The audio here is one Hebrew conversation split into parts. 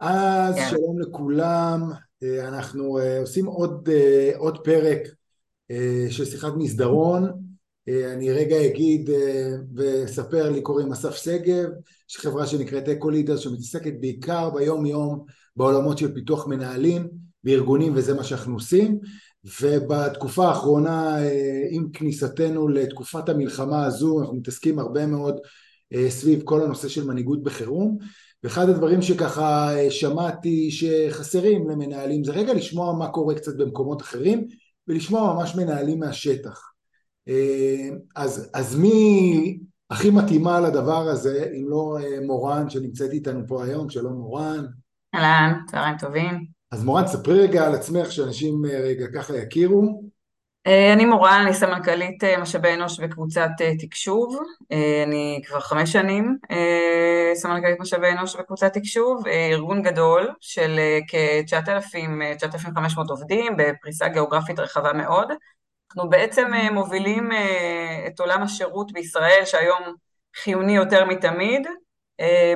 אז yeah. שלום לכולם, אה, אנחנו אה, עושים עוד, אה, עוד פרק של שיחת מסדרון. אני רגע אגיד ואספר לי קוראים אסף שגב, יש חברה שנקראת אקו לידר שמתעסקת בעיקר ביום יום בעולמות של פיתוח מנהלים וארגונים וזה מה שאנחנו עושים. ובתקופה האחרונה עם כניסתנו לתקופת המלחמה הזו אנחנו מתעסקים הרבה מאוד סביב כל הנושא של מנהיגות בחירום ואחד הדברים שככה אה, שמעתי שחסרים למנהלים זה רגע לשמוע מה קורה קצת במקומות אחרים ולשמוע ממש מנהלים מהשטח. אה, אז, אז מי הכי מתאימה לדבר הזה אם לא אה, מורן שנמצאת איתנו פה היום, שלום מורן. אהלן, צהריים טובים. אז מורן, ספרי רגע על עצמך שאנשים רגע ככה יכירו. אה, אני מורה, אני סמנכ"לית אה, משאבי אנוש בקבוצת אה, תקשוב, אני כבר חמש שנים סמנכ"לית משאבי אנוש בקבוצת תקשוב, ארגון גדול של כ-9,500 עובדים בפריסה גיאוגרפית רחבה מאוד. אנחנו בעצם מובילים את עולם השירות בישראל שהיום חיוני יותר מתמיד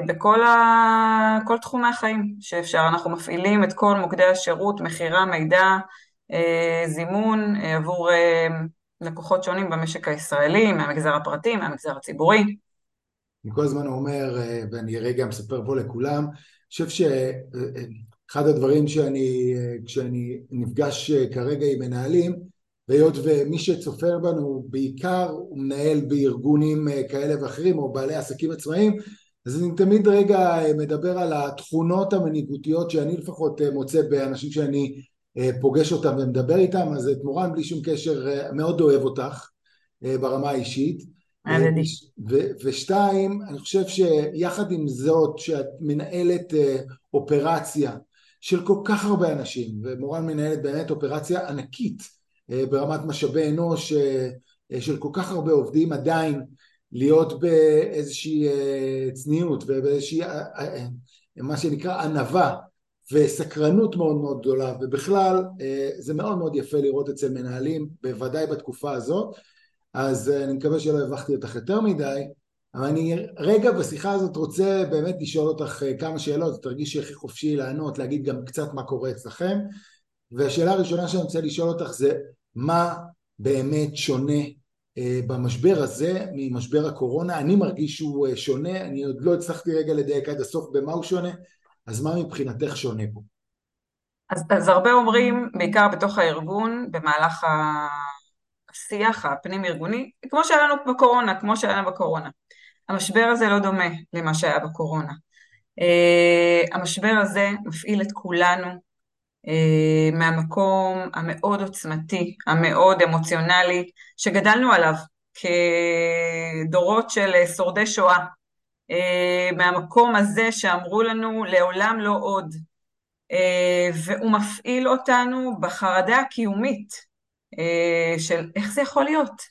בכל ה... כל תחומי החיים שאפשר, אנחנו מפעילים את כל מוקדי השירות, מכירה, מידע, זימון אה, עבור אה, לקוחות שונים במשק הישראלי, מהמגזר הפרטי, מהמגזר הציבורי. אני כל הזמן אומר, ואני רגע מספר פה לכולם, אני חושב שאחד הדברים שאני, כשאני נפגש כרגע עם מנהלים, והיות ומי שצופר בנו בעיקר הוא מנהל בארגונים כאלה ואחרים או בעלי עסקים עצמאיים, אז אני תמיד רגע מדבר על התכונות המנהיגותיות שאני לפחות מוצא באנשים שאני אה, פוגש אותם ומדבר איתם, אז את מורן בלי שום קשר אה, מאוד אוהב אותך אה, ברמה האישית. ושתיים, אני חושב שיחד עם זאת שאת מנהלת אופרציה של כל כך הרבה אנשים, ומורן מנהלת באמת אופרציה ענקית ברמת משאבי אנוש של כל כך הרבה עובדים, עדיין להיות באיזושהי צניעות ובאיזושהי מה שנקרא ענווה וסקרנות מאוד מאוד גדולה ובכלל אה, זה מאוד מאוד יפה לראות אצל מנהלים בוודאי בתקופה הזאת אז אה, אני מקווה שלא הבכתי אותך יותר מדי אבל אני רגע בשיחה הזאת רוצה באמת לשאול אותך אה, כמה שאלות תרגישי הכי חופשי לענות להגיד גם קצת מה קורה אצלכם והשאלה הראשונה שאני רוצה לשאול אותך זה מה באמת שונה במשבר הזה ממשבר הקורונה? אני מרגיש שהוא שונה אני עוד לא הצלחתי רגע לדייק עד הסוף במה הוא שונה אז מה מבחינתך שונה פה? אז, אז הרבה אומרים, בעיקר בתוך הארגון, במהלך השיח הפנים-ארגוני, כמו שהיה לנו בקורונה, כמו שהיה לנו בקורונה. המשבר הזה לא דומה למה שהיה בקורונה. Uh, המשבר הזה מפעיל את כולנו uh, מהמקום המאוד עוצמתי, המאוד אמוציונלי, שגדלנו עליו כדורות של שורדי שואה. אה, מהמקום הזה שאמרו לנו לעולם לא עוד, אה, והוא מפעיל אותנו בחרדה הקיומית אה, של איך זה יכול להיות,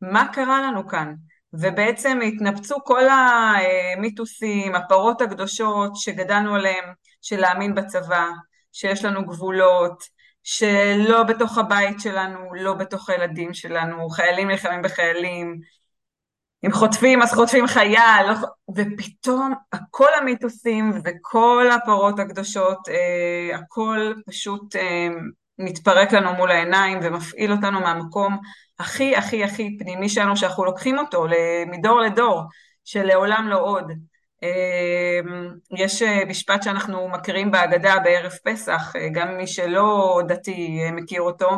מה קרה לנו כאן, ובעצם התנפצו כל המיתוסים, הפרות הקדושות שגדלנו עליהם, של להאמין בצבא, שיש לנו גבולות, שלא בתוך הבית שלנו, לא בתוך הילדים שלנו, חיילים נלחמים בחיילים, אם חוטפים אז חוטפים חייל, לא ופתאום כל המיתוסים וכל הפרות הקדושות, אה, הכל פשוט אה, מתפרק לנו מול העיניים ומפעיל אותנו מהמקום הכי הכי הכי פנימי שלנו, שאנחנו לוקחים אותו מדור לדור, שלעולם לא עוד. אה, יש משפט שאנחנו מכירים בהגדה בערב פסח, גם מי שלא דתי מכיר אותו,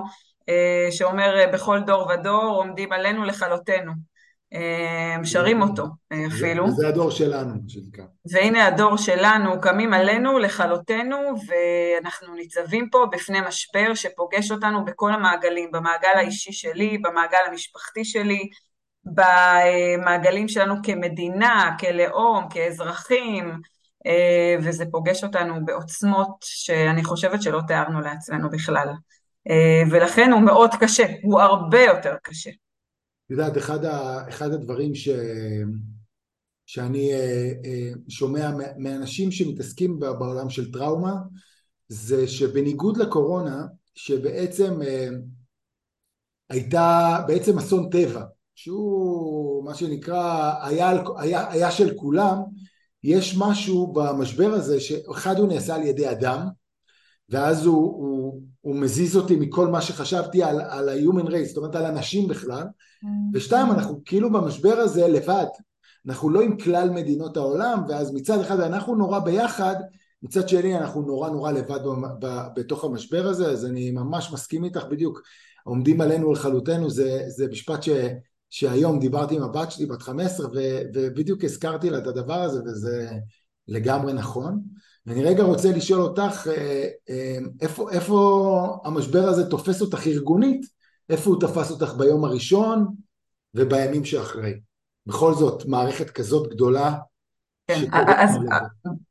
שאומר בכל דור ודור עומדים עלינו לכלותנו. אה, שרים אותו אה, אפילו. וזה הדור שלנו, מה שנקרא. והנה הדור שלנו, קמים עלינו לכלותנו, ואנחנו ניצבים פה בפני משבר שפוגש אותנו בכל המעגלים, במעגל האישי שלי, במעגל המשפחתי שלי, במעגלים שלנו כמדינה, כלאום, כאזרחים, אה, וזה פוגש אותנו בעוצמות שאני חושבת שלא תיארנו לעצמנו בכלל. ולכן הוא מאוד קשה, הוא הרבה יותר קשה. יודעת, אחד, ה, אחד הדברים ש, שאני אה, אה, שומע מאנשים שמתעסקים בעולם של טראומה, זה שבניגוד לקורונה, שבעצם אה, הייתה בעצם אסון טבע, שהוא מה שנקרא היה, היה, היה של כולם, יש משהו במשבר הזה שאחד הוא נעשה על ידי אדם ואז הוא, הוא, הוא מזיז אותי מכל מה שחשבתי על, על ה-human race, זאת אומרת על אנשים בכלל, mm. ושתיים, אנחנו כאילו במשבר הזה לבד, אנחנו לא עם כלל מדינות העולם, ואז מצד אחד אנחנו נורא ביחד, מצד שני אנחנו נורא נורא לבד בתוך המשבר הזה, אז אני ממש מסכים איתך בדיוק, עומדים עלינו לכלותנו, זה, זה משפט ש, שהיום דיברתי עם הבת שלי בת 15 ו, ובדיוק הזכרתי לה את הדבר הזה וזה לגמרי נכון. ואני רגע רוצה לשאול אותך, אה, אה, איפה, איפה המשבר הזה תופס אותך ארגונית? איפה הוא תפס אותך ביום הראשון ובימים שאחרי? בכל זאת, מערכת כזאת גדולה. כן, אז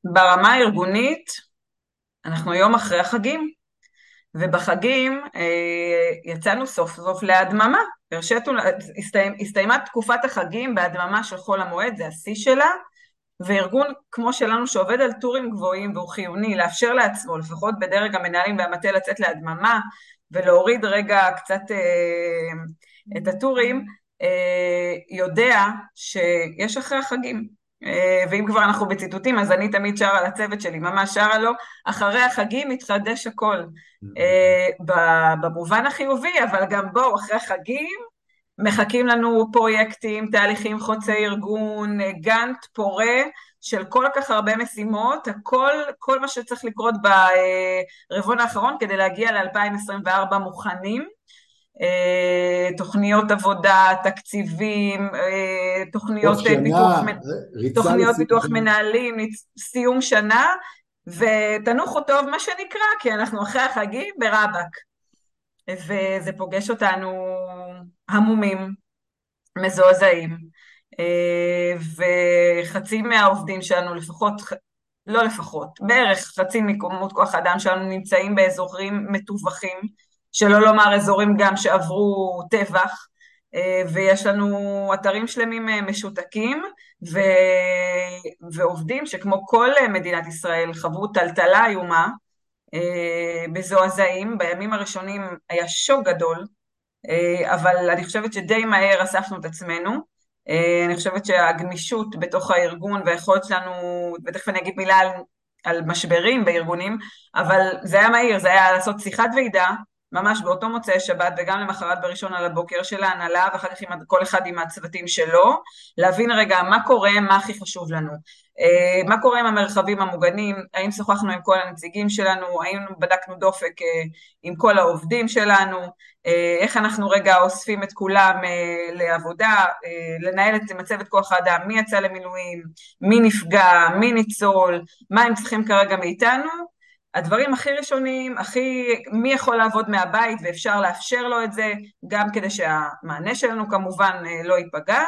ברמה הארגונית, אנחנו יום אחרי החגים, ובחגים אה, יצאנו סוף סוף להדממה. הרשיתו, הסתיים, הסתיימה תקופת החגים בהדממה של חול המועד, זה השיא שלה, וארגון כמו שלנו שעובד על טורים גבוהים והוא חיוני, לאפשר לעצמו, לפחות בדרג המנהלים והמטה, לצאת להדממה ולהוריד רגע קצת אה, את הטורים, אה, יודע שיש אחרי החגים. אה, ואם כבר אנחנו בציטוטים, אז אני תמיד שרה לצוות שלי, ממש שרה לו, אחרי החגים מתחדש הכל. אה, במובן החיובי, אבל גם בואו, אחרי חגים, מחכים לנו פרויקטים, תהליכים חוצי ארגון, גאנט פורה של כל כך הרבה משימות, הכל, כל מה שצריך לקרות ברבעון האחרון כדי להגיע ל-2024 מוכנים. אה, תוכניות עבודה, תקציבים, אה, תוכניות ביטוח, תוכניות ביטוח מנהלים, סיום שנה, ותנוחו טוב מה שנקרא, כי אנחנו אחרי החגים ברבאק. וזה פוגש אותנו המומים, מזועזעים, אה, וחצי מהעובדים שלנו לפחות, לא לפחות, בערך חצי מכמות כוח האדם שלנו נמצאים באזורים מטווחים, שלא לומר אזורים גם שעברו טבח, אה, ויש לנו אתרים שלמים אה, משותקים, ו... ועובדים שכמו כל מדינת ישראל חוו טלטלה איומה, מזועזעים, בימים הראשונים היה שוק גדול, אבל אני חושבת שדי מהר אספנו את עצמנו. אה, אני חושבת שהגמישות בתוך הארגון והיכולת שלנו, ותכף אני אגיד מילה על, על משברים בארגונים, אבל זה היה מהיר, זה היה לעשות שיחת ועידה, ממש באותו מוצאי שבת וגם למחרת בראשון על הבוקר של ההנהלה ואחר כך עם כל אחד עם הצוותים שלו, להבין רגע מה קורה, מה הכי חשוב לנו. אה, מה קורה עם המרחבים המוגנים, האם שוחחנו עם כל הנציגים שלנו, האם בדקנו דופק עם כל העובדים שלנו, אה, איך אנחנו רגע אוספים את כולם אה, לעבודה, אה, לנהל את מצבת כוח האדם, מי יצא למילואים, מי נפגע, מי ניצול, מה הם צריכים כרגע מאיתנו, הדברים הכי ראשונים, הכי, מי יכול לעבוד מהבית ואפשר לאפשר לו את זה, גם כדי שהמענה שלנו כמובן לא ייפגע,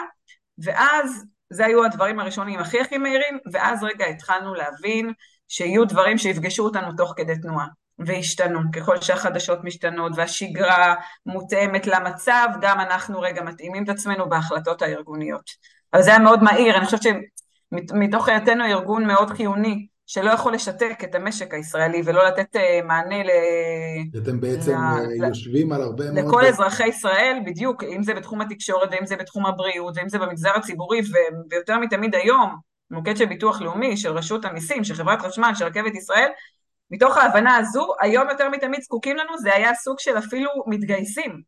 ואז זה היו הדברים הראשונים הכי הכי מהירים, ואז רגע התחלנו להבין שיהיו דברים שיפגשו אותנו תוך כדי תנועה. והשתנו, ככל שהחדשות משתנות והשגרה מותאמת למצב, גם אנחנו רגע מתאימים את עצמנו בהחלטות הארגוניות. אבל זה היה מאוד מהיר, אני חושבת שמתוך היותנו ארגון מאוד חיוני, שלא יכול לשתק את המשק הישראלי ולא לתת אה, מענה ל... אתם בעצם ל... אה, יושבים על הרבה מאוד... לכל אזרחי ישראל, בדיוק, אם זה בתחום התקשורת ואם זה בתחום הבריאות ואם זה במגזר הציבורי ויותר מתמיד היום, מוקד של ביטוח לאומי, של רשות המיסים, של חברת חשמל, של רכבת ישראל, מתוך ההבנה הזו, היום יותר מתמיד זקוקים לנו, זה היה סוג של אפילו מתגייסים.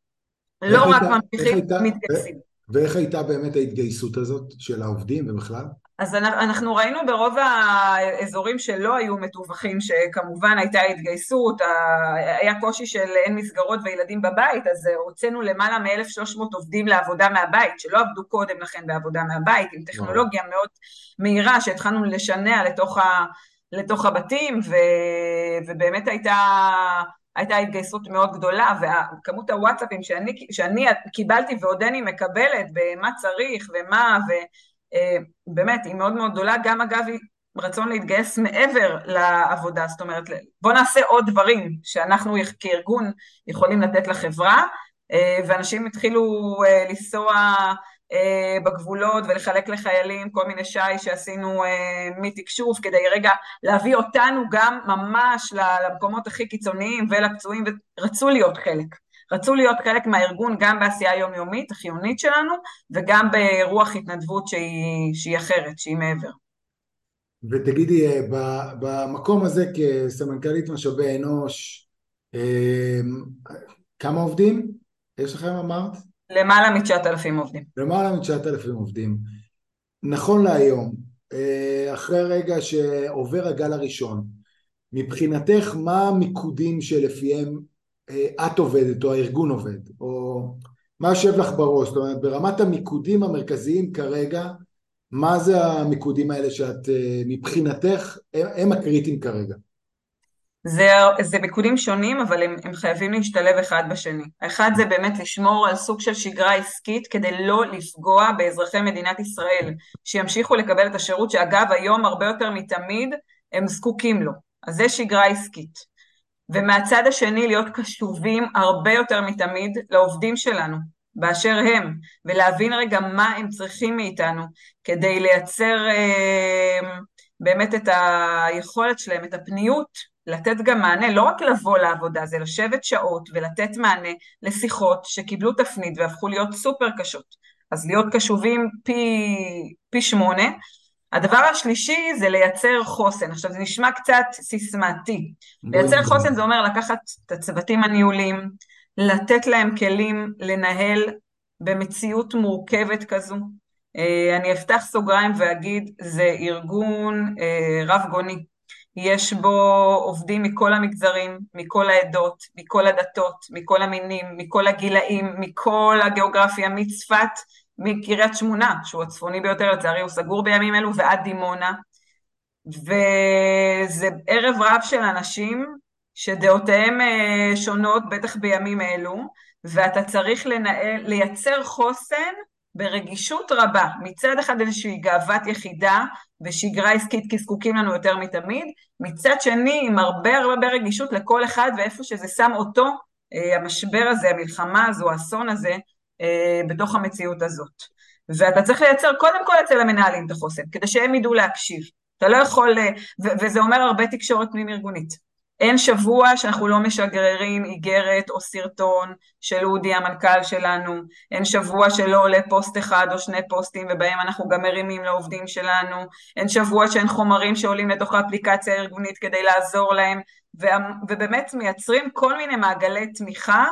לא רק ממשיכים, מתגייסים. ואיך הייתה באמת ההתגייסות הזאת של העובדים ובכלל? אז אנחנו ראינו ברוב האזורים שלא היו מתווכים שכמובן הייתה התגייסות, היה קושי של אין מסגרות וילדים בבית, אז הוצאנו למעלה מ-1,300 עובדים לעבודה מהבית, שלא עבדו קודם לכן בעבודה מהבית, עם טכנולוגיה מאוד מהירה שהתחלנו לשנע לתוך ה... לתוך הבתים, ו, ובאמת הייתה, הייתה התגייסות מאוד גדולה, וכמות הוואטסאפים שאני, שאני קיבלתי ועודני מקבלת במה צריך ומה, ובאמת היא מאוד מאוד גדולה, גם אגב רצון להתגייס מעבר לעבודה, זאת אומרת בוא נעשה עוד דברים שאנחנו כארגון יכולים לתת לחברה, ואנשים התחילו לנסוע אה, בגבולות ולחלק לחיילים כל מיני שי שעשינו אה, מתקשוב כדי רגע להביא אותנו גם ממש למקומות הכי קיצוניים ולפצועים ורצו להיות חלק. רצו להיות חלק מהארגון גם בעשייה היומיומית החיונית שלנו וגם ברוח התנדבות שהיא, שהיא אחרת, שהיא מעבר. ותגידי, במקום הזה כסמנכ"לית משאבי אנוש, כמה עובדים יש לכם אמרת? למעלה מ-9,000 עובדים. למעלה מ-9,000 עובדים. נכון להיום, אחרי רגע שעובר הגל הראשון, מבחינתך מה המיקודים שלפיהם את עובדת או הארגון עובד, או מה יושב לך בראש, זאת אומרת ברמת המיקודים המרכזיים כרגע, מה זה המיקודים האלה שאת מבחינתך, הם הקריטיים כרגע? זה, זה מיקודים שונים, אבל הם, הם חייבים להשתלב אחד בשני. האחד זה באמת לשמור על סוג של שגרה עסקית כדי לא לפגוע באזרחי מדינת ישראל, שימשיכו לקבל את השירות שאגב היום הרבה יותר מתמיד הם זקוקים לו. אז זה שגרה עסקית. ומהצד השני להיות קשובים הרבה יותר מתמיד לעובדים שלנו, באשר הם, ולהבין רגע מה הם צריכים מאיתנו כדי לייצר אה, באמת את היכולת שלהם, את הפניות לתת גם מענה, לא רק לבוא לעבודה, זה לשבת שעות ולתת מענה לשיחות שקיבלו תפנית והפכו להיות סופר קשות. אז להיות קשובים פי, פי שמונה. הדבר השלישי זה לייצר חוסן. עכשיו זה נשמע קצת סיסמתי. לייצר חוסן זה אומר לקחת את הצוותים הניהולים, לתת להם כלים לנהל במציאות מורכבת כזו. אה, אני אפתח סוגריים ואגיד, זה ארגון אה, רב גוני. יש בו עובדים מכל המגזרים, מכל העדות, מכל הדתות, מכל המינים, מכל הגילאים, מכל הגיאוגרפיה, מצפת, מקריית שמונה, שהוא הצפוני ביותר, לצערי הוא סגור בימים אלו, ועד דימונה. וזה ערב רב של אנשים שדעותיהם אה, שונות, בטח בימים אלו, ואתה צריך לנהל, לייצר חוסן ברגישות רבה, מצד אחד איזושהי גאוות יחידה ושגרה עסקית כי זקוקים לנו יותר מתמיד, מצד שני עם הרבה הרבה רגישות לכל אחד ואיפה שזה שם אותו, אה, המשבר הזה, המלחמה הזו, האסון הזה, אה, בתוך המציאות הזאת. ואתה צריך לייצר קודם כל אצל המנהלים את החוסן, כדי שהם ידעו להקשיב. אתה לא יכול, אה, וזה אומר הרבה תקשורת פנים ארגונית. אין שבוע שאנחנו לא משגררים איגרת או סרטון של אודי המנכ"ל שלנו, אין שבוע שלא עולה פוסט אחד או שני פוסטים ובהם אנחנו גם מרימים לעובדים שלנו, אין שבוע שאין חומרים שעולים לתוך האפליקציה הארגונית כדי לעזור להם, ובאמת מייצרים כל מיני מעגלי תמיכה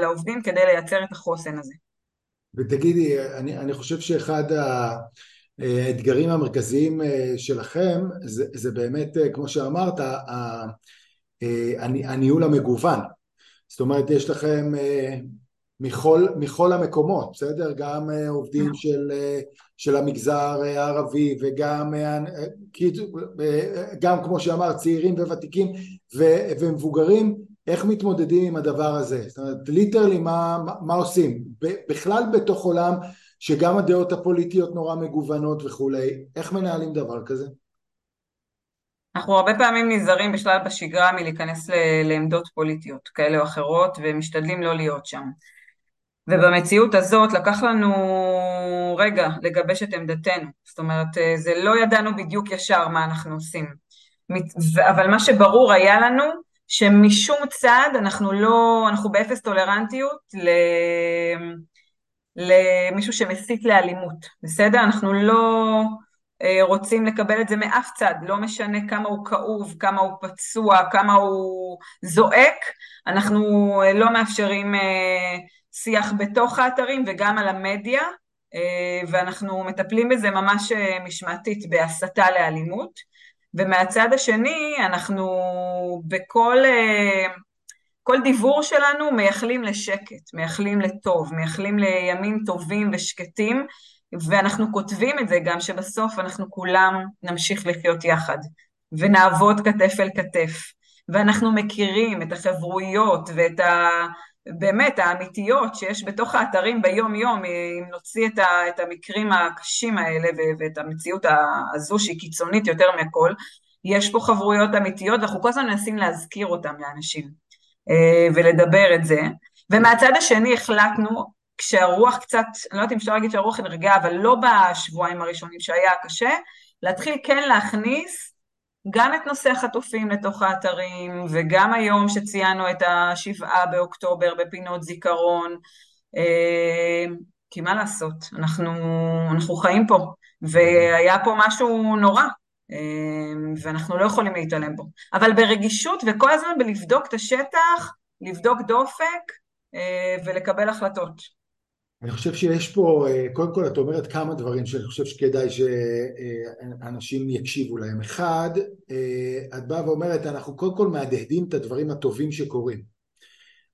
לעובדים כדי לייצר את החוסן הזה. ותגידי, אני, אני חושב שאחד ה... האתגרים המרכזיים אה, שלכם זה, זה באמת, אה, כמו שאמרת, אה, הניהול המגוון. זאת אומרת, יש לכם מכל, מכל המקומות, בסדר? גם עובדים של, של המגזר הערבי וגם גם כמו שאמרת, צעירים וותיקים ומבוגרים, איך מתמודדים עם הדבר הזה? זאת אומרת, ליטרלי מה, מה עושים? בכלל בתוך עולם שגם הדעות הפוליטיות נורא מגוונות וכולי, איך מנהלים דבר כזה? אנחנו הרבה פעמים נזהרים בכלל בשגרה מלהיכנס לעמדות פוליטיות כאלה או אחרות ומשתדלים לא להיות שם. ובמציאות הזאת לקח לנו רגע לגבש את עמדתנו, זאת אומרת זה לא ידענו בדיוק ישר מה אנחנו עושים, אבל מה שברור היה לנו שמשום צד אנחנו לא, אנחנו באפס טולרנטיות ל... למישהו שמסית לאלימות, בסדר? אנחנו לא אה, רוצים לקבל את זה מאף צד, לא משנה כמה הוא כאוב, כמה הוא פצוע, כמה הוא זועק, אנחנו אה, לא מאפשרים אה, שיח בתוך האתרים וגם על המדיה, ואנחנו מטפלים בזה ממש משמעתית בהסתה לאלימות. ומהצד השני, אנחנו בכל... כל דיבור שלנו מייחלים לשקט, מייחלים לטוב, מייחלים לימים טובים ושקטים, ואנחנו כותבים את זה גם שבסוף אנחנו כולם נמשיך לחיות יחד, ונעבוד כתף אל כתף, ואנחנו מכירים את החברויות ואת ה... באמת האמיתיות שיש בתוך האתרים ביום יום, אם נוציא את, ה, את המקרים הקשים האלה ואת המציאות הזו שהיא קיצונית יותר מהכל, יש פה חברויות אמיתיות ואנחנו כל הזמן מנסים להזכיר אותם לאנשים. אה, ולדבר את זה. ומהצד השני החלטנו, כשהרוח קצת, אני לא יודעת אם אפשר להגיד שהרוח נרגעה, אבל לא בשבועיים הראשונים שהיה קשה, להתחיל כן להכניס גם את נושא החטופים לתוך האתרים, וגם היום שציינו את השבעה באוקטובר בפינות זיכרון, אה, כי מה לעשות, אנחנו, אנחנו חיים פה, והיה פה משהו נורא, ואנחנו לא יכולים להתעלם בו. אבל ברגישות וכל הזמן בלבדוק את השטח, לבדוק דופק ולקבל החלטות. אני חושב שיש פה, אה, קודם כל את אומרת כמה דברים שאני חושב שכדאי שאנשים יקשיבו להם. אחד, אה, את באה ואומרת אנחנו קודם כל מהדהדים את הדברים הטובים שקורים.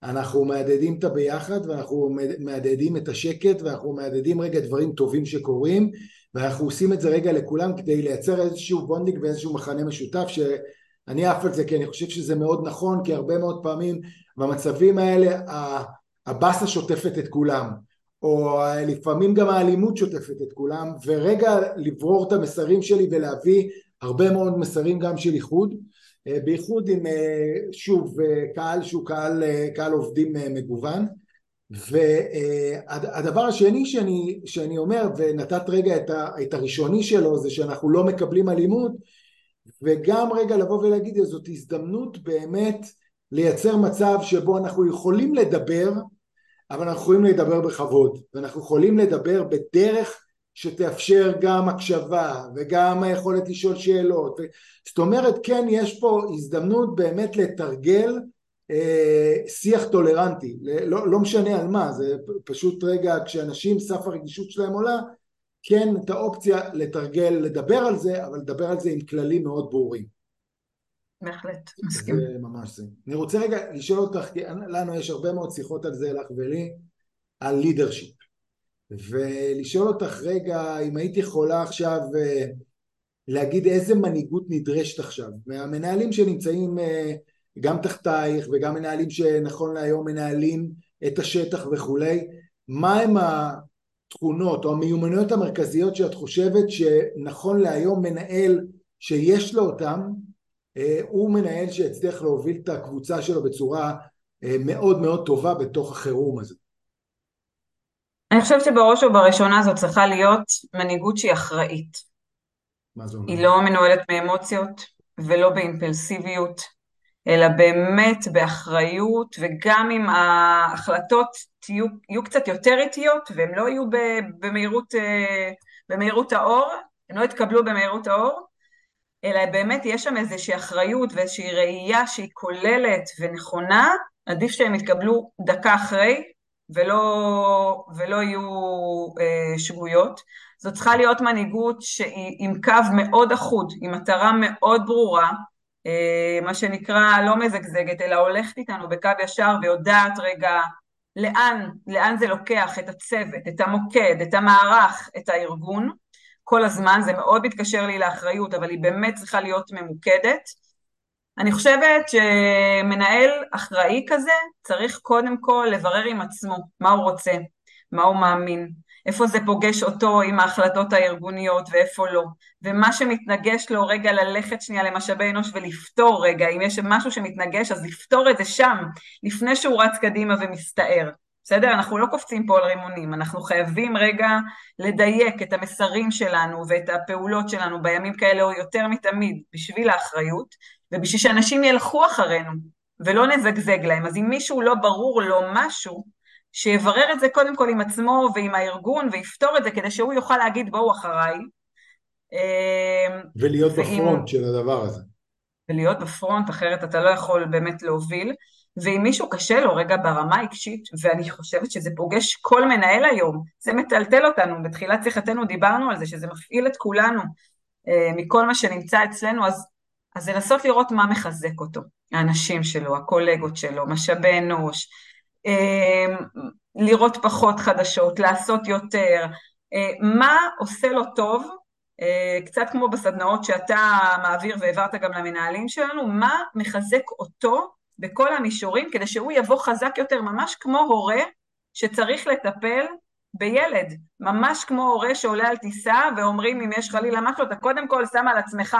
אנחנו מהדהדים את הביחד ואנחנו מהדהדים את השקט ואנחנו מהדהדים רגע דברים טובים שקורים ואנחנו עושים את זה רגע לכולם כדי לייצר איזשהו bonding ואיזשהו מכנה משותף שאני עף על זה כי אני חושב שזה מאוד נכון כי הרבה מאוד פעמים במצבים האלה הבאסה שוטפת את כולם או לפעמים גם האלימות שוטפת את כולם, ורגע לברור את המסרים שלי ולהביא הרבה מאוד מסרים גם של איחוד, אה, בייחוד עם אה, שוב אה, קהל שהוא קהל, קהל עובדים מגוון. והדבר השני שאני, שאני אומר, ונתת רגע את, ה, את הראשוני שלו, זה שאנחנו לא מקבלים אלימות, וגם רגע לבוא ולהגיד זאת הזדמנות באמת לייצר מצב שבו אנחנו יכולים לדבר אבל אנחנו יכולים לדבר בכבוד, ואנחנו יכולים לדבר בדרך שתאפשר גם הקשבה וגם היכולת לשאול שאלות. זאת אומרת, כן, יש פה הזדמנות באמת לתרגל שיח טולרנטי, לא, לא משנה על מה, זה פשוט רגע כשאנשים, סף הרגישות שלהם עולה, כן את האופציה לתרגל, לדבר על זה, אבל לדבר על זה עם כללים מאוד ברורים. בהחלט, מסכים. זה ממש זה. אני רוצה רגע לשאול אותך, כי לנו יש הרבה מאוד שיחות על זה, לך ולי, על לידרשיפ. ולשאול אותך רגע, אם היית יכולה עכשיו אה, להגיד איזה מנהיגות נדרשת עכשיו, מהמנהלים שנמצאים אה, גם תחתייך וגם מנהלים שנכון להיום מנהלים את השטח וכולי, מה הם התכונות או המיומנויות המרכזיות שאת חושבת שנכון להיום מנהל שיש לו אותם אה, הוא מנהל שהצליח להוביל את הקבוצה שלו בצורה אה, מאוד מאוד טובה בתוך החירום הזה. אני חושבת שבראש ובראשונה זו צריכה להיות מנהיגות שהיא אחראית. מה זה אומר? היא לא מנוהלת מאמוציות ולא באימפלסיביות, אלא באמת באחריות, וגם אם ההחלטות תהיו, יהיו קצת יותר איטיות, והן לא יהיו במהירות, אה, במהירות האור, הן לא יתקבלו במהירות האור, אלא באמת יש שם איזושהי אחריות ואיזושהי ראייה שהיא כוללת ונכונה, עדיף שהם יתקבלו דקה אחרי ולא, ולא יהיו אה, שגויות. זו צריכה להיות מנהיגות שהיא עם קו מאוד אחוד, עם מטרה מאוד ברורה, מה שנקרא לא מזגזגת, אלא הולכת איתנו בקו ישר ויודעת רגע לאן, לאן זה לוקח את הצוות, את המוקד, את המערך, את הארגון. כל הזמן, זה מאוד מתקשר לי לאחריות, אבל היא באמת צריכה להיות ממוקדת. אני חושבת שמנהל אחראי כזה צריך קודם כל לברר עם עצמו מה הוא רוצה, מה הוא מאמין, איפה זה פוגש אותו עם ההחלטות הארגוניות ואיפה לא, ומה שמתנגש לו רגע ללכת שנייה למשאבי אנוש ולפתור רגע, אם יש משהו שמתנגש אז לפתור את זה שם, לפני שהוא רץ קדימה ומסתער. בסדר? אנחנו לא קופצים פה על רימונים, אנחנו חייבים רגע לדייק את המסרים שלנו ואת הפעולות שלנו בימים כאלה או יותר מתמיד בשביל האחריות ובשביל שאנשים ילכו אחרינו ולא נזגזג להם. אז אם מישהו לא ברור לו משהו, שיברר את זה קודם כל עם עצמו ועם הארגון ויפתור את זה כדי שהוא יוכל להגיד בואו אחריי. אמ, ולהיות ואם... בפרונט של הדבר הזה. ולהיות בפרונט, אחרת אתה לא יכול באמת להוביל. ואם מישהו קשה לו רגע ברמה העיקשית, ואני חושבת שזה פוגש כל מנהל היום, זה מטלטל אותנו, בתחילת שיחתנו דיברנו על זה, שזה מפעיל את כולנו אה, מכל מה שנמצא אצלנו, אז, אז לנסות לראות מה מחזק אותו, האנשים שלו, הקולגות שלו, משאבי אנוש, לראות פחות חדשות, לעשות יותר, אה, מה עושה לו טוב, אה, קצת כמו בסדנאות שאתה מעביר והעברת גם למנהלים שלנו, מה מחזק אותו בכל המישורים כדי שהוא יבוא חזק יותר, ממש כמו הורה שצריך לטפל בילד, ממש כמו הורה שעולה על טיסה ואומרים אם יש חלילה משהו, אתה קודם כל שם על עצמך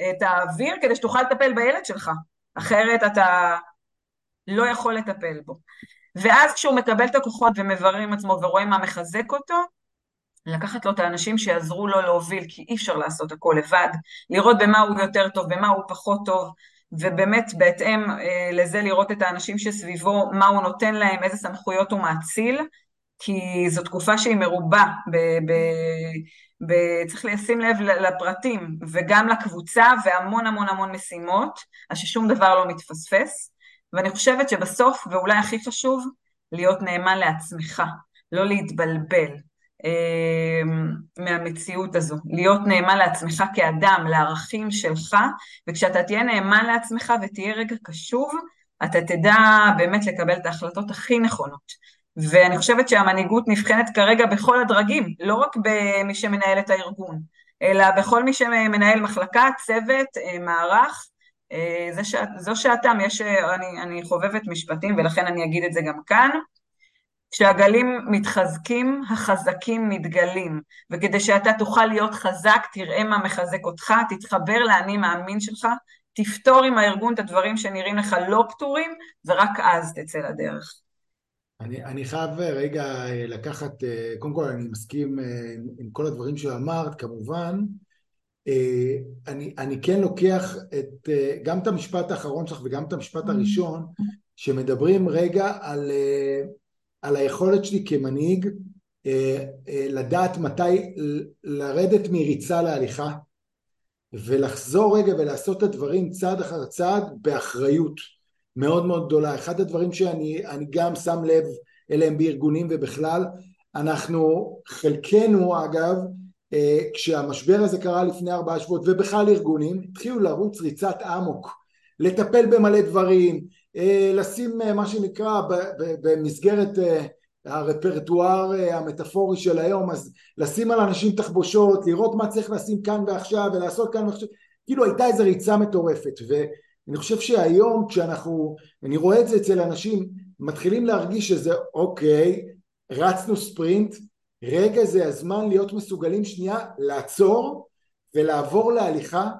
את האוויר כדי שתוכל לטפל בילד שלך, אחרת אתה לא יכול לטפל בו. ואז כשהוא מקבל את הכוחות ומברר עם עצמו ורואה מה מחזק אותו, לקחת לו את האנשים שיעזרו לו להוביל, כי אי אפשר לעשות הכל לבד, לראות במה הוא יותר טוב, במה הוא פחות טוב, ובאמת בהתאם אה, לזה לראות את האנשים שסביבו, מה הוא נותן להם, איזה סמכויות הוא מאציל, כי זו תקופה שהיא מרובה, ב- ב- ב- צריך לשים לב לפרטים וגם לקבוצה והמון המון המון משימות, אז ששום דבר לא מתפספס, ואני חושבת שבסוף, ואולי הכי חשוב, להיות נאמן לעצמך, לא להתבלבל. אמ, מהמציאות הזו, להיות נאמן לעצמך כאדם, לערכים שלך, וכשאתה תהיה נאמן לעצמך ותהיה רגע קשוב, אתה תדע באמת לקבל את ההחלטות הכי נכונות. ואני חושבת שהמנהיגות נבחנת כרגע בכל הדרגים, לא רק במי שמנהל את הארגון, אלא בכל מי שמנהל מחלקה, צוות, אה, מערך. אה, זה ש... זו שעתם, יש, אה, אני, אני חובבת משפטים ולכן אני אגיד את זה גם כאן. כשהגלים מתחזקים, החזקים מתגלים. וכדי שאתה תוכל להיות חזק, תראה מה מחזק אותך, תתחבר לאני מאמין שלך, תפתור עם הארגון את הדברים שנראים לך לא פתורים, ורק אז תצא לדרך. אני, אני חייב רגע לקחת, קודם כל אני מסכים עם כל הדברים שאמרת, כמובן, אני, אני כן לוקח את, גם את המשפט האחרון שלך וגם את המשפט הראשון, שמדברים רגע על על היכולת שלי כמנהיג אה, אה, לדעת מתי לרדת מריצה להליכה ולחזור רגע ולעשות את הדברים צעד אחר צעד באחריות מאוד מאוד גדולה. אחד הדברים שאני גם שם לב אליהם בארגונים ובכלל, אנחנו חלקנו אגב, אה, כשהמשבר הזה קרה לפני ארבעה שבועות ובכלל ארגונים, התחילו לרוץ ריצת אמוק, לטפל במלא דברים, אה, לשים אה, מה שנקרא במסגרת אה, הרפרטואר המטאפורי של היום, אז לשים על אנשים תחבושות, לראות מה צריך לשים כאן ועכשיו ולעשות כאן ועכשיו, כאילו הייתה איזו ריצה מטורפת ואני חושב שהיום כשאנחנו, אני רואה את זה אצל אנשים, מתחילים להרגיש שזה אוקיי, רצנו ספרינט, רגע זה הזמן להיות מסוגלים שנייה לעצור ולעבור להליכה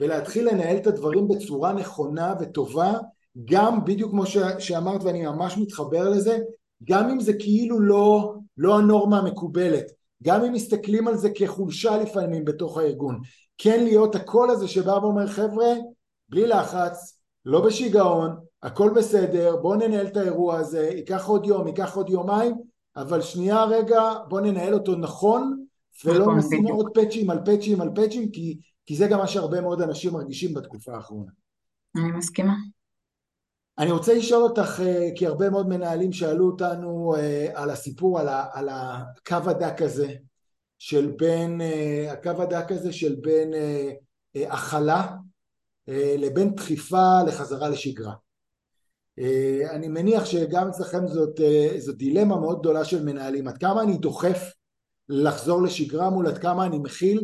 ולהתחיל לנהל את הדברים בצורה נכונה וטובה גם בדיוק כמו שאמרת ואני ממש מתחבר לזה, גם אם זה כאילו לא, לא הנורמה המקובלת, גם אם מסתכלים על זה כחולשה לפעמים בתוך הארגון, כן להיות הקול הזה שבא ואומר חבר'ה, בלי לחץ, לא בשיגעון, הכל בסדר, בואו ננהל את האירוע הזה, ייקח עוד יום, ייקח עוד יומיים, אבל שנייה רגע, בואו ננהל אותו נכון, ולא נכון, נשים עוד פאצ'ים על פאצ'ים על פאצ'ים, כי, כי זה גם מה שהרבה מאוד אנשים מרגישים בתקופה האחרונה. אני מסכימה. אני רוצה לשאול אותך, אה, כי הרבה מאוד מנהלים שאלו אותנו אה, על הסיפור, על, ה, על הקו הדק הזה של בין, אה, הקו הדק הזה של בין הכלה לבין דחיפה לחזרה לשגרה. אני מניח שגם אצלכם זאת, זאת דילמה מאוד גדולה של מנהלים, עד כמה אני דוחף לחזור לשגרה מול עד כמה אני מכיל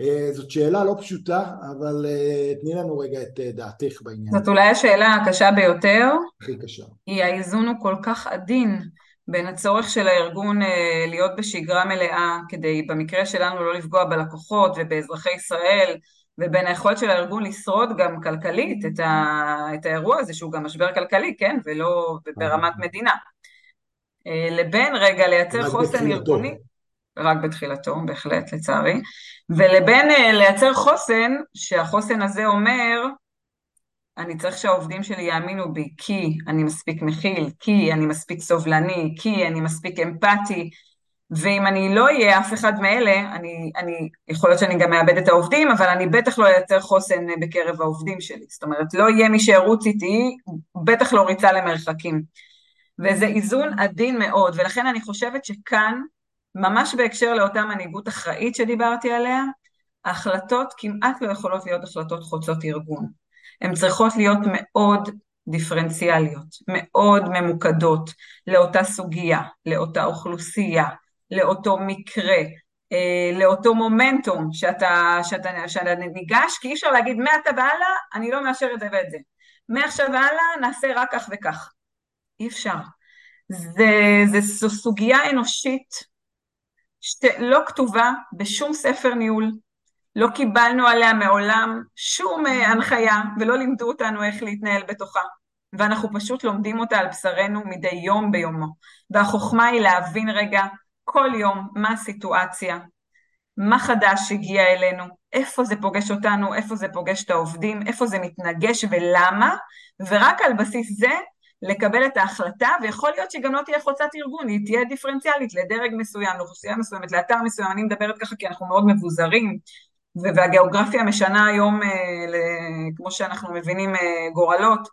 אה, זאת שאלה לא פשוטה, אבל אה, תני לנו רגע את אה, דעתך בעניין. זאת אולי השאלה הקשה ביותר. הכי קשה. היא האיזון הוא כל כך עדין בין הצורך של הארגון להיות בשגרה מלאה, כדי במקרה שלנו לא לפגוע בלקוחות ובאזרחי ישראל, ובין היכולת של הארגון לשרוד גם כלכלית את, ה, את האירוע הזה, שהוא גם משבר כלכלי, כן? ולא ברמת מדינה. לבין רגע לייצר חוסן ארגוני. רק בתחילתו, בהחלט, לצערי, ולבין uh, לייצר חוסן, שהחוסן הזה אומר, אני צריך שהעובדים שלי יאמינו בי, כי אני מספיק מכיל, כי אני מספיק סובלני, כי אני מספיק אמפתי, ואם אני לא אהיה אף אחד מאלה, אני, אני, יכול להיות שאני גם מאבד את העובדים, אבל אני בטח לא אייצר חוסן אה, בקרב העובדים שלי. זאת אומרת, לא יהיה מי שירוץ איתי, בטח לא ריצה למרחקים. וזה איזון עדין מאוד, ולכן אני חושבת שכאן ממש בהקשר לאותה מנהיגות אחראית שדיברתי עליה, ההחלטות כמעט לא יכולות להיות החלטות חוצות ארגון. הן צריכות להיות מאוד דיפרנציאליות, מאוד ממוקדות לאותה סוגיה, לאותה אוכלוסייה, לאותו מקרה, אה, לאותו מומנטום שאתה, שאתה, שאתה ניגש, כי אי אפשר להגיד מעתה והלאה, אני לא מאשר את זה ואת זה. מעכשיו והלאה נעשה רק כך וכך. אי אפשר. זה, זו סוגיה אנושית שלא כתובה בשום ספר ניהול, לא קיבלנו עליה מעולם שום אה, הנחיה ולא לימדו אותנו איך להתנהל בתוכה. ואנחנו פשוט לומדים אותה על בשרנו מדי יום ביומו. והחוכמה היא להבין רגע כל יום מה הסיטואציה, מה חדש הגיע אלינו, איפה זה פוגש אותנו, איפה זה פוגש את העובדים, איפה זה מתנגש ולמה, ורק על בסיס זה לקבל את ההחלטה, ויכול להיות שהיא גם לא תהיה חוצת ארגון, היא תהיה דיפרנציאלית לדרג מסוים, לאוכלוסייה מסוימת, לאתר מסוים, אני מדברת ככה כי אנחנו מאוד מבוזרים, והגיאוגרפיה משנה היום, אה, כמו שאנחנו מבינים, אה, גורלות,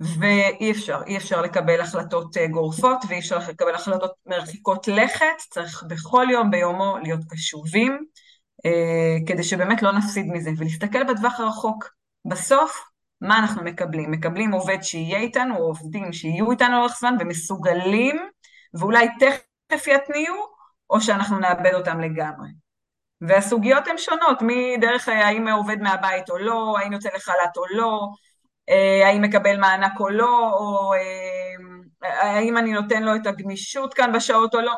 ואי אפשר, אי אפשר לקבל החלטות אה, גורפות ואי אפשר לקבל החלטות מרחיקות לכת, צריך בכל יום ביומו להיות קשובים, כדי שבאמת לא נפסיד מזה, ולהסתכל בטווח הרחוק. בסוף, מה אנחנו מקבלים? מקבלים עובד שיהיה איתנו, או עובדים שיהיו איתנו לאורך זמן ומסוגלים, ואולי תכף יתניעו, או שאנחנו נאבד אותם לגמרי. והסוגיות הן שונות, מדרך האם עובד מהבית או לא, האם יוצא לחל"ת או לא, אה, האם מקבל מענק או לא, או אה, האם אני נותן לו את הגמישות כאן בשעות או לא.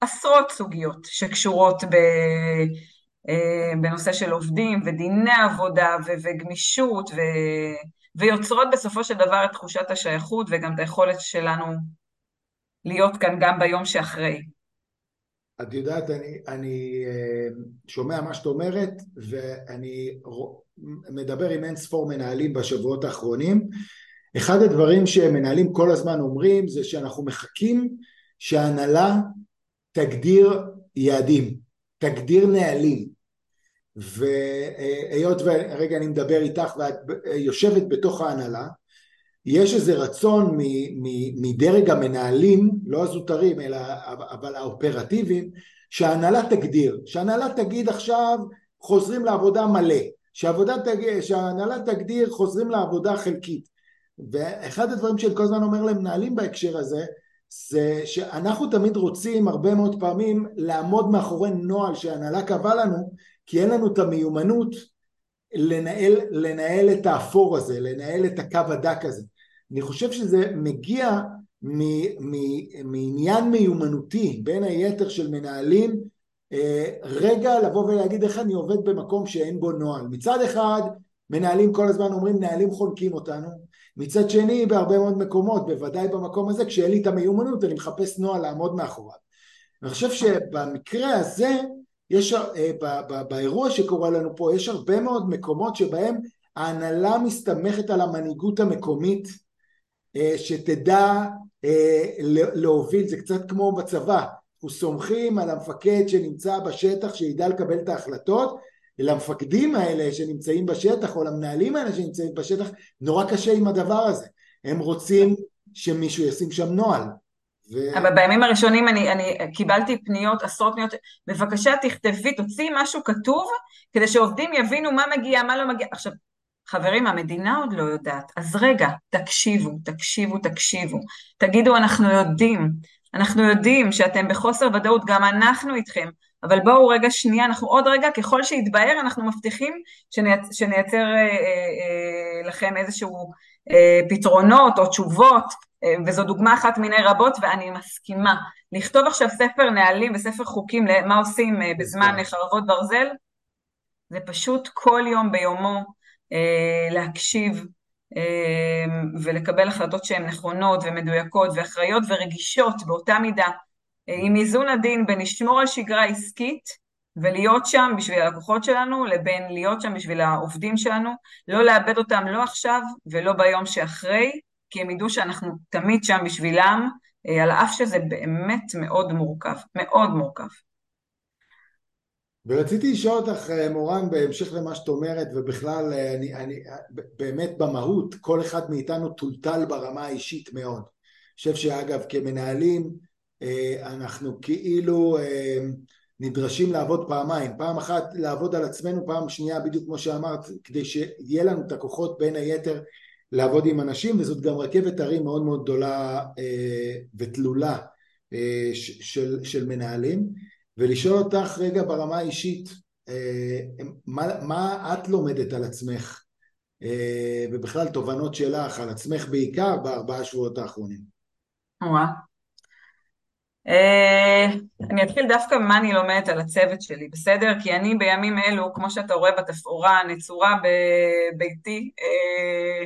עשרות סוגיות שקשורות ב... אה, בנושא של עובדים ודיני עבודה ו- וגמישות ו- ויוצרות בסופו של דבר את תחושת השייכות וגם את היכולת שלנו להיות כאן גם ביום שאחרי. את יודעת, אני, אני אה, שומע מה שאת אומרת ואני מדבר עם אין ספור מנהלים בשבועות האחרונים. אחד הדברים שמנהלים כל הזמן אומרים זה שאנחנו מחכים שההנהלה תגדיר יעדים, תגדיר נהלים. והיות ורגע אני מדבר איתך ואת יושבת בתוך ההנהלה, יש איזה רצון מדרג המנהלים, לא הזוטרים אלא אבל האופרטיביים, שההנהלה תגדיר, שההנהלה תגיד עכשיו חוזרים לעבודה מלא. שההנהלה תגדיר חוזרים לעבודה חלקית. ואחד הדברים שאני כל הזמן אומר למנהלים בהקשר הזה, זה שאנחנו תמיד רוצים הרבה מאוד פעמים לעמוד מאחורי נוהל שההנהלה קבעה לנו, כי אין לנו את המיומנות לנהל, לנהל את האפור הזה, לנהל את הקו הדק הזה. אני חושב שזה מגיע מעניין מיומנותי בין היתר של מנהלים אה, רגע לבוא ולהגיד איך אני עובד במקום שאין בו נוהל. מצד אחד מנהלים כל הזמן אומרים נהלים חונקים אותנו, מצד שני בהרבה מאוד מקומות, בוודאי במקום הזה, כשאין לי את המיומנות אני מחפש נוהל לעמוד מאחוריו. אני חושב שבמקרה הזה יש, אה, באירוע שקורה לנו פה, יש הרבה מאוד מקומות שבהם ההנהלה מסתמכת על המנהיגות המקומית שתדע אה, להוביל, זה קצת כמו בצבא, אנחנו סומכים על המפקד שנמצא בשטח שידע לקבל את ההחלטות, למפקדים האלה שנמצאים בשטח או למנהלים האלה שנמצאים בשטח נורא קשה עם הדבר הזה, הם רוצים שמישהו ישים שם נוהל. ו... אבל בימים הראשונים אני, אני קיבלתי פניות, עשרות פניות, בבקשה תכתבי, תוציאי משהו כתוב, כדי שעובדים יבינו מה מגיע, מה לא מגיע. עכשיו, חברים, המדינה עוד לא יודעת, אז רגע, תקשיבו, תקשיבו, תקשיבו. תגידו, אנחנו יודעים, אנחנו יודעים שאתם בחוסר ודאות, גם אנחנו איתכם, אבל בואו רגע שנייה, אנחנו עוד רגע, ככל שיתבהר, אנחנו מבטיחים שנייצר, שנייצר אה, אה, אה, לכם איזשהו אה, פתרונות או תשובות, אה, וזו דוגמה אחת מיני רבות, ואני מסכימה. לכתוב עכשיו ספר נהלים וספר חוקים למה עושים אה, בזמן חרבות ברזל, זה פשוט כל יום ביומו להקשיב ולקבל החלטות שהן נכונות ומדויקות ואחראיות ורגישות באותה מידה, עם איזון עדין בין לשמור על שגרה עסקית ולהיות שם בשביל הלקוחות שלנו, לבין להיות שם בשביל העובדים שלנו, לא לאבד אותם לא עכשיו ולא ביום שאחרי, כי הם ידעו שאנחנו תמיד שם בשבילם, אה, על אף שזה באמת מאוד מורכב, מאוד מורכב. ורציתי לשאול אותך אה, מורן בהמשך למה שאת אומרת ובכלל אה, אני, אני באמת במהות כל אחד מאיתנו טולטל ברמה האישית מאוד. אני חושב שאגב כמנהלים אנחנו כאילו נדרשים לעבוד פעמיים, פעם אחת לעבוד על עצמנו, פעם שנייה בדיוק כמו שאמרת, כדי שיהיה לנו את הכוחות בין היתר לעבוד עם אנשים, וזאת גם רכבת הרים מאוד מאוד גדולה אה, ותלולה אה, של, של מנהלים, ולשאול אותך רגע ברמה האישית, אה, מה, מה את לומדת על עצמך, אה, ובכלל תובנות שלך על עצמך בעיקר בארבעה שבועות האחרונים? אה, אני אתחיל דווקא ממה אני לומדת על הצוות שלי, בסדר? כי אני בימים אלו, כמו שאתה רואה בתפאורה, נצורה בביתי, אה,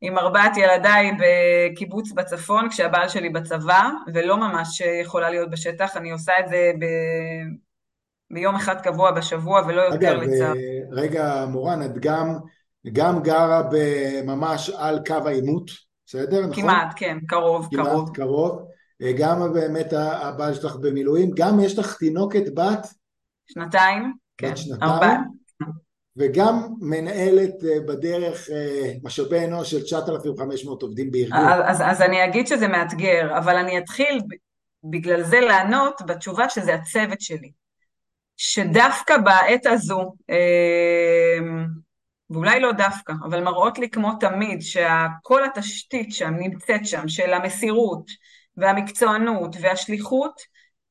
עם ארבעת ילדיי בקיבוץ בצפון, כשהבעל שלי בצבא, ולא ממש יכולה להיות בשטח, אני עושה את זה ב... ביום אחד קבוע בשבוע ולא יותר לצער. אגב, רגע מורן, את גם, גם גרה ממש על קו העימות, בסדר? נכון? כמעט, כן, קרוב, כמעט קרוב. קרוב. אה, גם באמת הבעל שלך במילואים, גם יש לך תינוקת בת? שנתיים? כן, בת שנתיים? וגם מנהלת אה, בדרך אה, משאבי אנוש של 9,500 עובדים בארגון. אז, אז אני אגיד שזה מאתגר, אבל אני אתחיל בגלל זה לענות בתשובה שזה הצוות שלי. שדווקא בעת הזו, ואולי לא דווקא, אבל מראות לי כמו תמיד שכל התשתית שם נמצאת שם, של המסירות והמקצוענות והשליחות,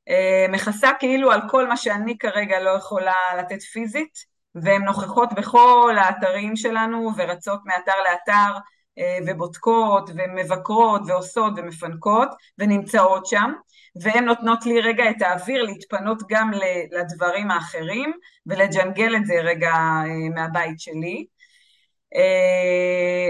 אה, מכסה כאילו על כל מה שאני כרגע לא יכולה לתת פיזית, והן נוכחות בכל האתרים שלנו ורצות מאתר לאתר אה, ובודקות ומבקרות ועושות ומפנקות ונמצאות שם, והן נותנות לי רגע את האוויר להתפנות גם לדברים האחרים ולג'נגל את זה רגע אה, מהבית שלי.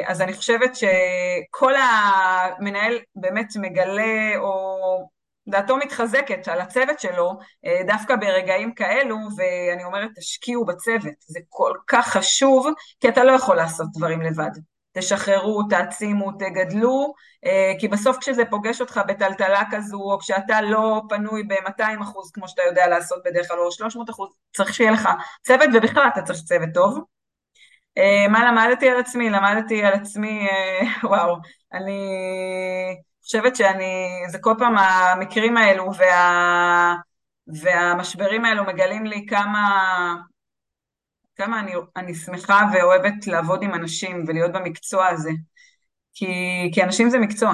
אז אני חושבת שכל המנהל באמת מגלה או דעתו מתחזקת על הצוות שלו אה, דווקא ברגעים כאלו, ואני אומרת, תשקיעו בצוות, זה כל כך חשוב, כי אתה לא יכול לעשות דברים לבד. תשחררו, תעצימו, תגדלו, אה, כי בסוף כשזה פוגש אותך בטלטלה כזו, או כשאתה לא פנוי ב-200 אחוז, כמו שאתה יודע לעשות בדרך כלל, או 300 אחוז, צריך שיהיה לך צוות, ובכלל אתה צריך צוות טוב. אה, מה למדתי על עצמי? למדתי על עצמי, וואו, אני חושבת שאני, זה כל פעם המקרים האלו וה, והמשברים האלו מגלים לי כמה, כמה אני, אני שמחה ואוהבת לעבוד עם אנשים ולהיות במקצוע הזה. כי, כי אנשים זה מקצוע.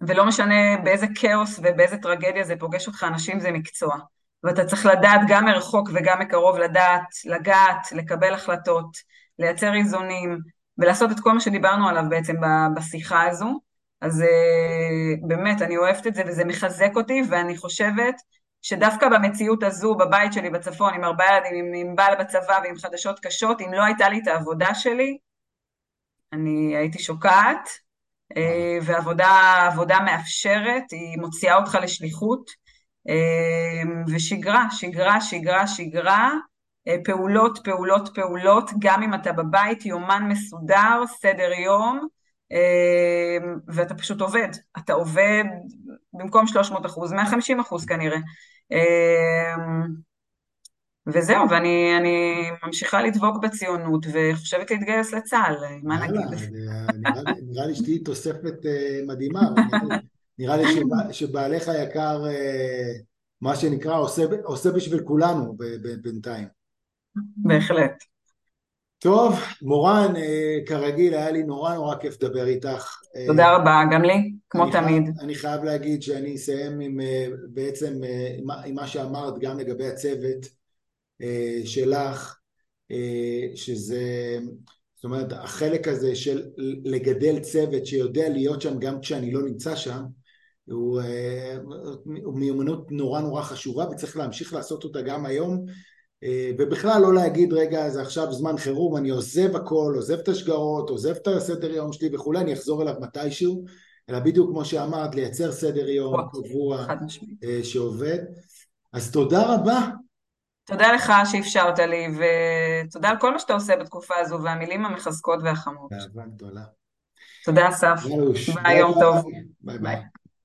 ולא משנה באיזה כאוס ובאיזה טרגדיה זה פוגש אותך, אנשים זה מקצוע. ואתה צריך לדעת גם מרחוק וגם מקרוב לדעת, לגעת, לקבל החלטות, לייצר איזונים, ולעשות את כל מה שדיברנו עליו בעצם בשיחה הזו. אז uh, באמת, אני אוהבת את זה וזה מחזק אותי, ואני חושבת שדווקא במציאות הזו, בבית שלי בצפון, עם ארבעה ילדים, עם, עם בעל בצבא ועם חדשות קשות, אם לא הייתה לי את העבודה שלי, אני הייתי שוקעת, uh, ועבודה מאפשרת, היא מוציאה אותך לשליחות, uh, ושגרה, שגרה, שגרה, שגרה, פעולות, פעולות, פעולות, גם אם אתה בבית, יומן מסודר, סדר יום, ואתה פשוט עובד. אתה עובד במקום 300 אחוז, 150 אחוז כנראה. אמ, וזהו, ואני ממשיכה לדבוק בציונות וחושבת להתגייס לצה"ל, מה נגיד? נראה לי שתהיי תוספת אה, מדהימה, נראה לי שבעלך היקר, אה, מה שנקרא, עושה בשביל כולנו בינתיים. בהחלט. טוב, מורן, אה, כרגיל, היה לי נורא נורא כיף לדבר איתך. אה, תודה רבה, גם לי, כמו אני תמיד. חייב, אני חייב להגיד שאני אסיים עם, אה, בעצם עם מה שאמרת גם לגבי הצוות שלך, שזה, זאת אומרת, החלק הזה של לגדל צוות שיודע להיות שם גם כשאני לא נמצא שם, הוא, הוא מיומנות נורא נורא חשובה וצריך להמשיך לעשות אותה גם היום ובכלל לא להגיד רגע זה עכשיו זמן חירום אני עוזב הכל, עוזב את השגרות, עוזב את הסדר יום שלי וכולי, אני אחזור אליו מתישהו, אלא בדיוק כמו שאמרת לייצר סדר יום קבוע אה, שעובד. אז תודה רבה. תודה לך שאפשרת לי ותודה על כל מה שאתה עושה בתקופה הזו והמילים המחזקות והחמות. תודה אסף. ביי, יום טוב. ביי ביי.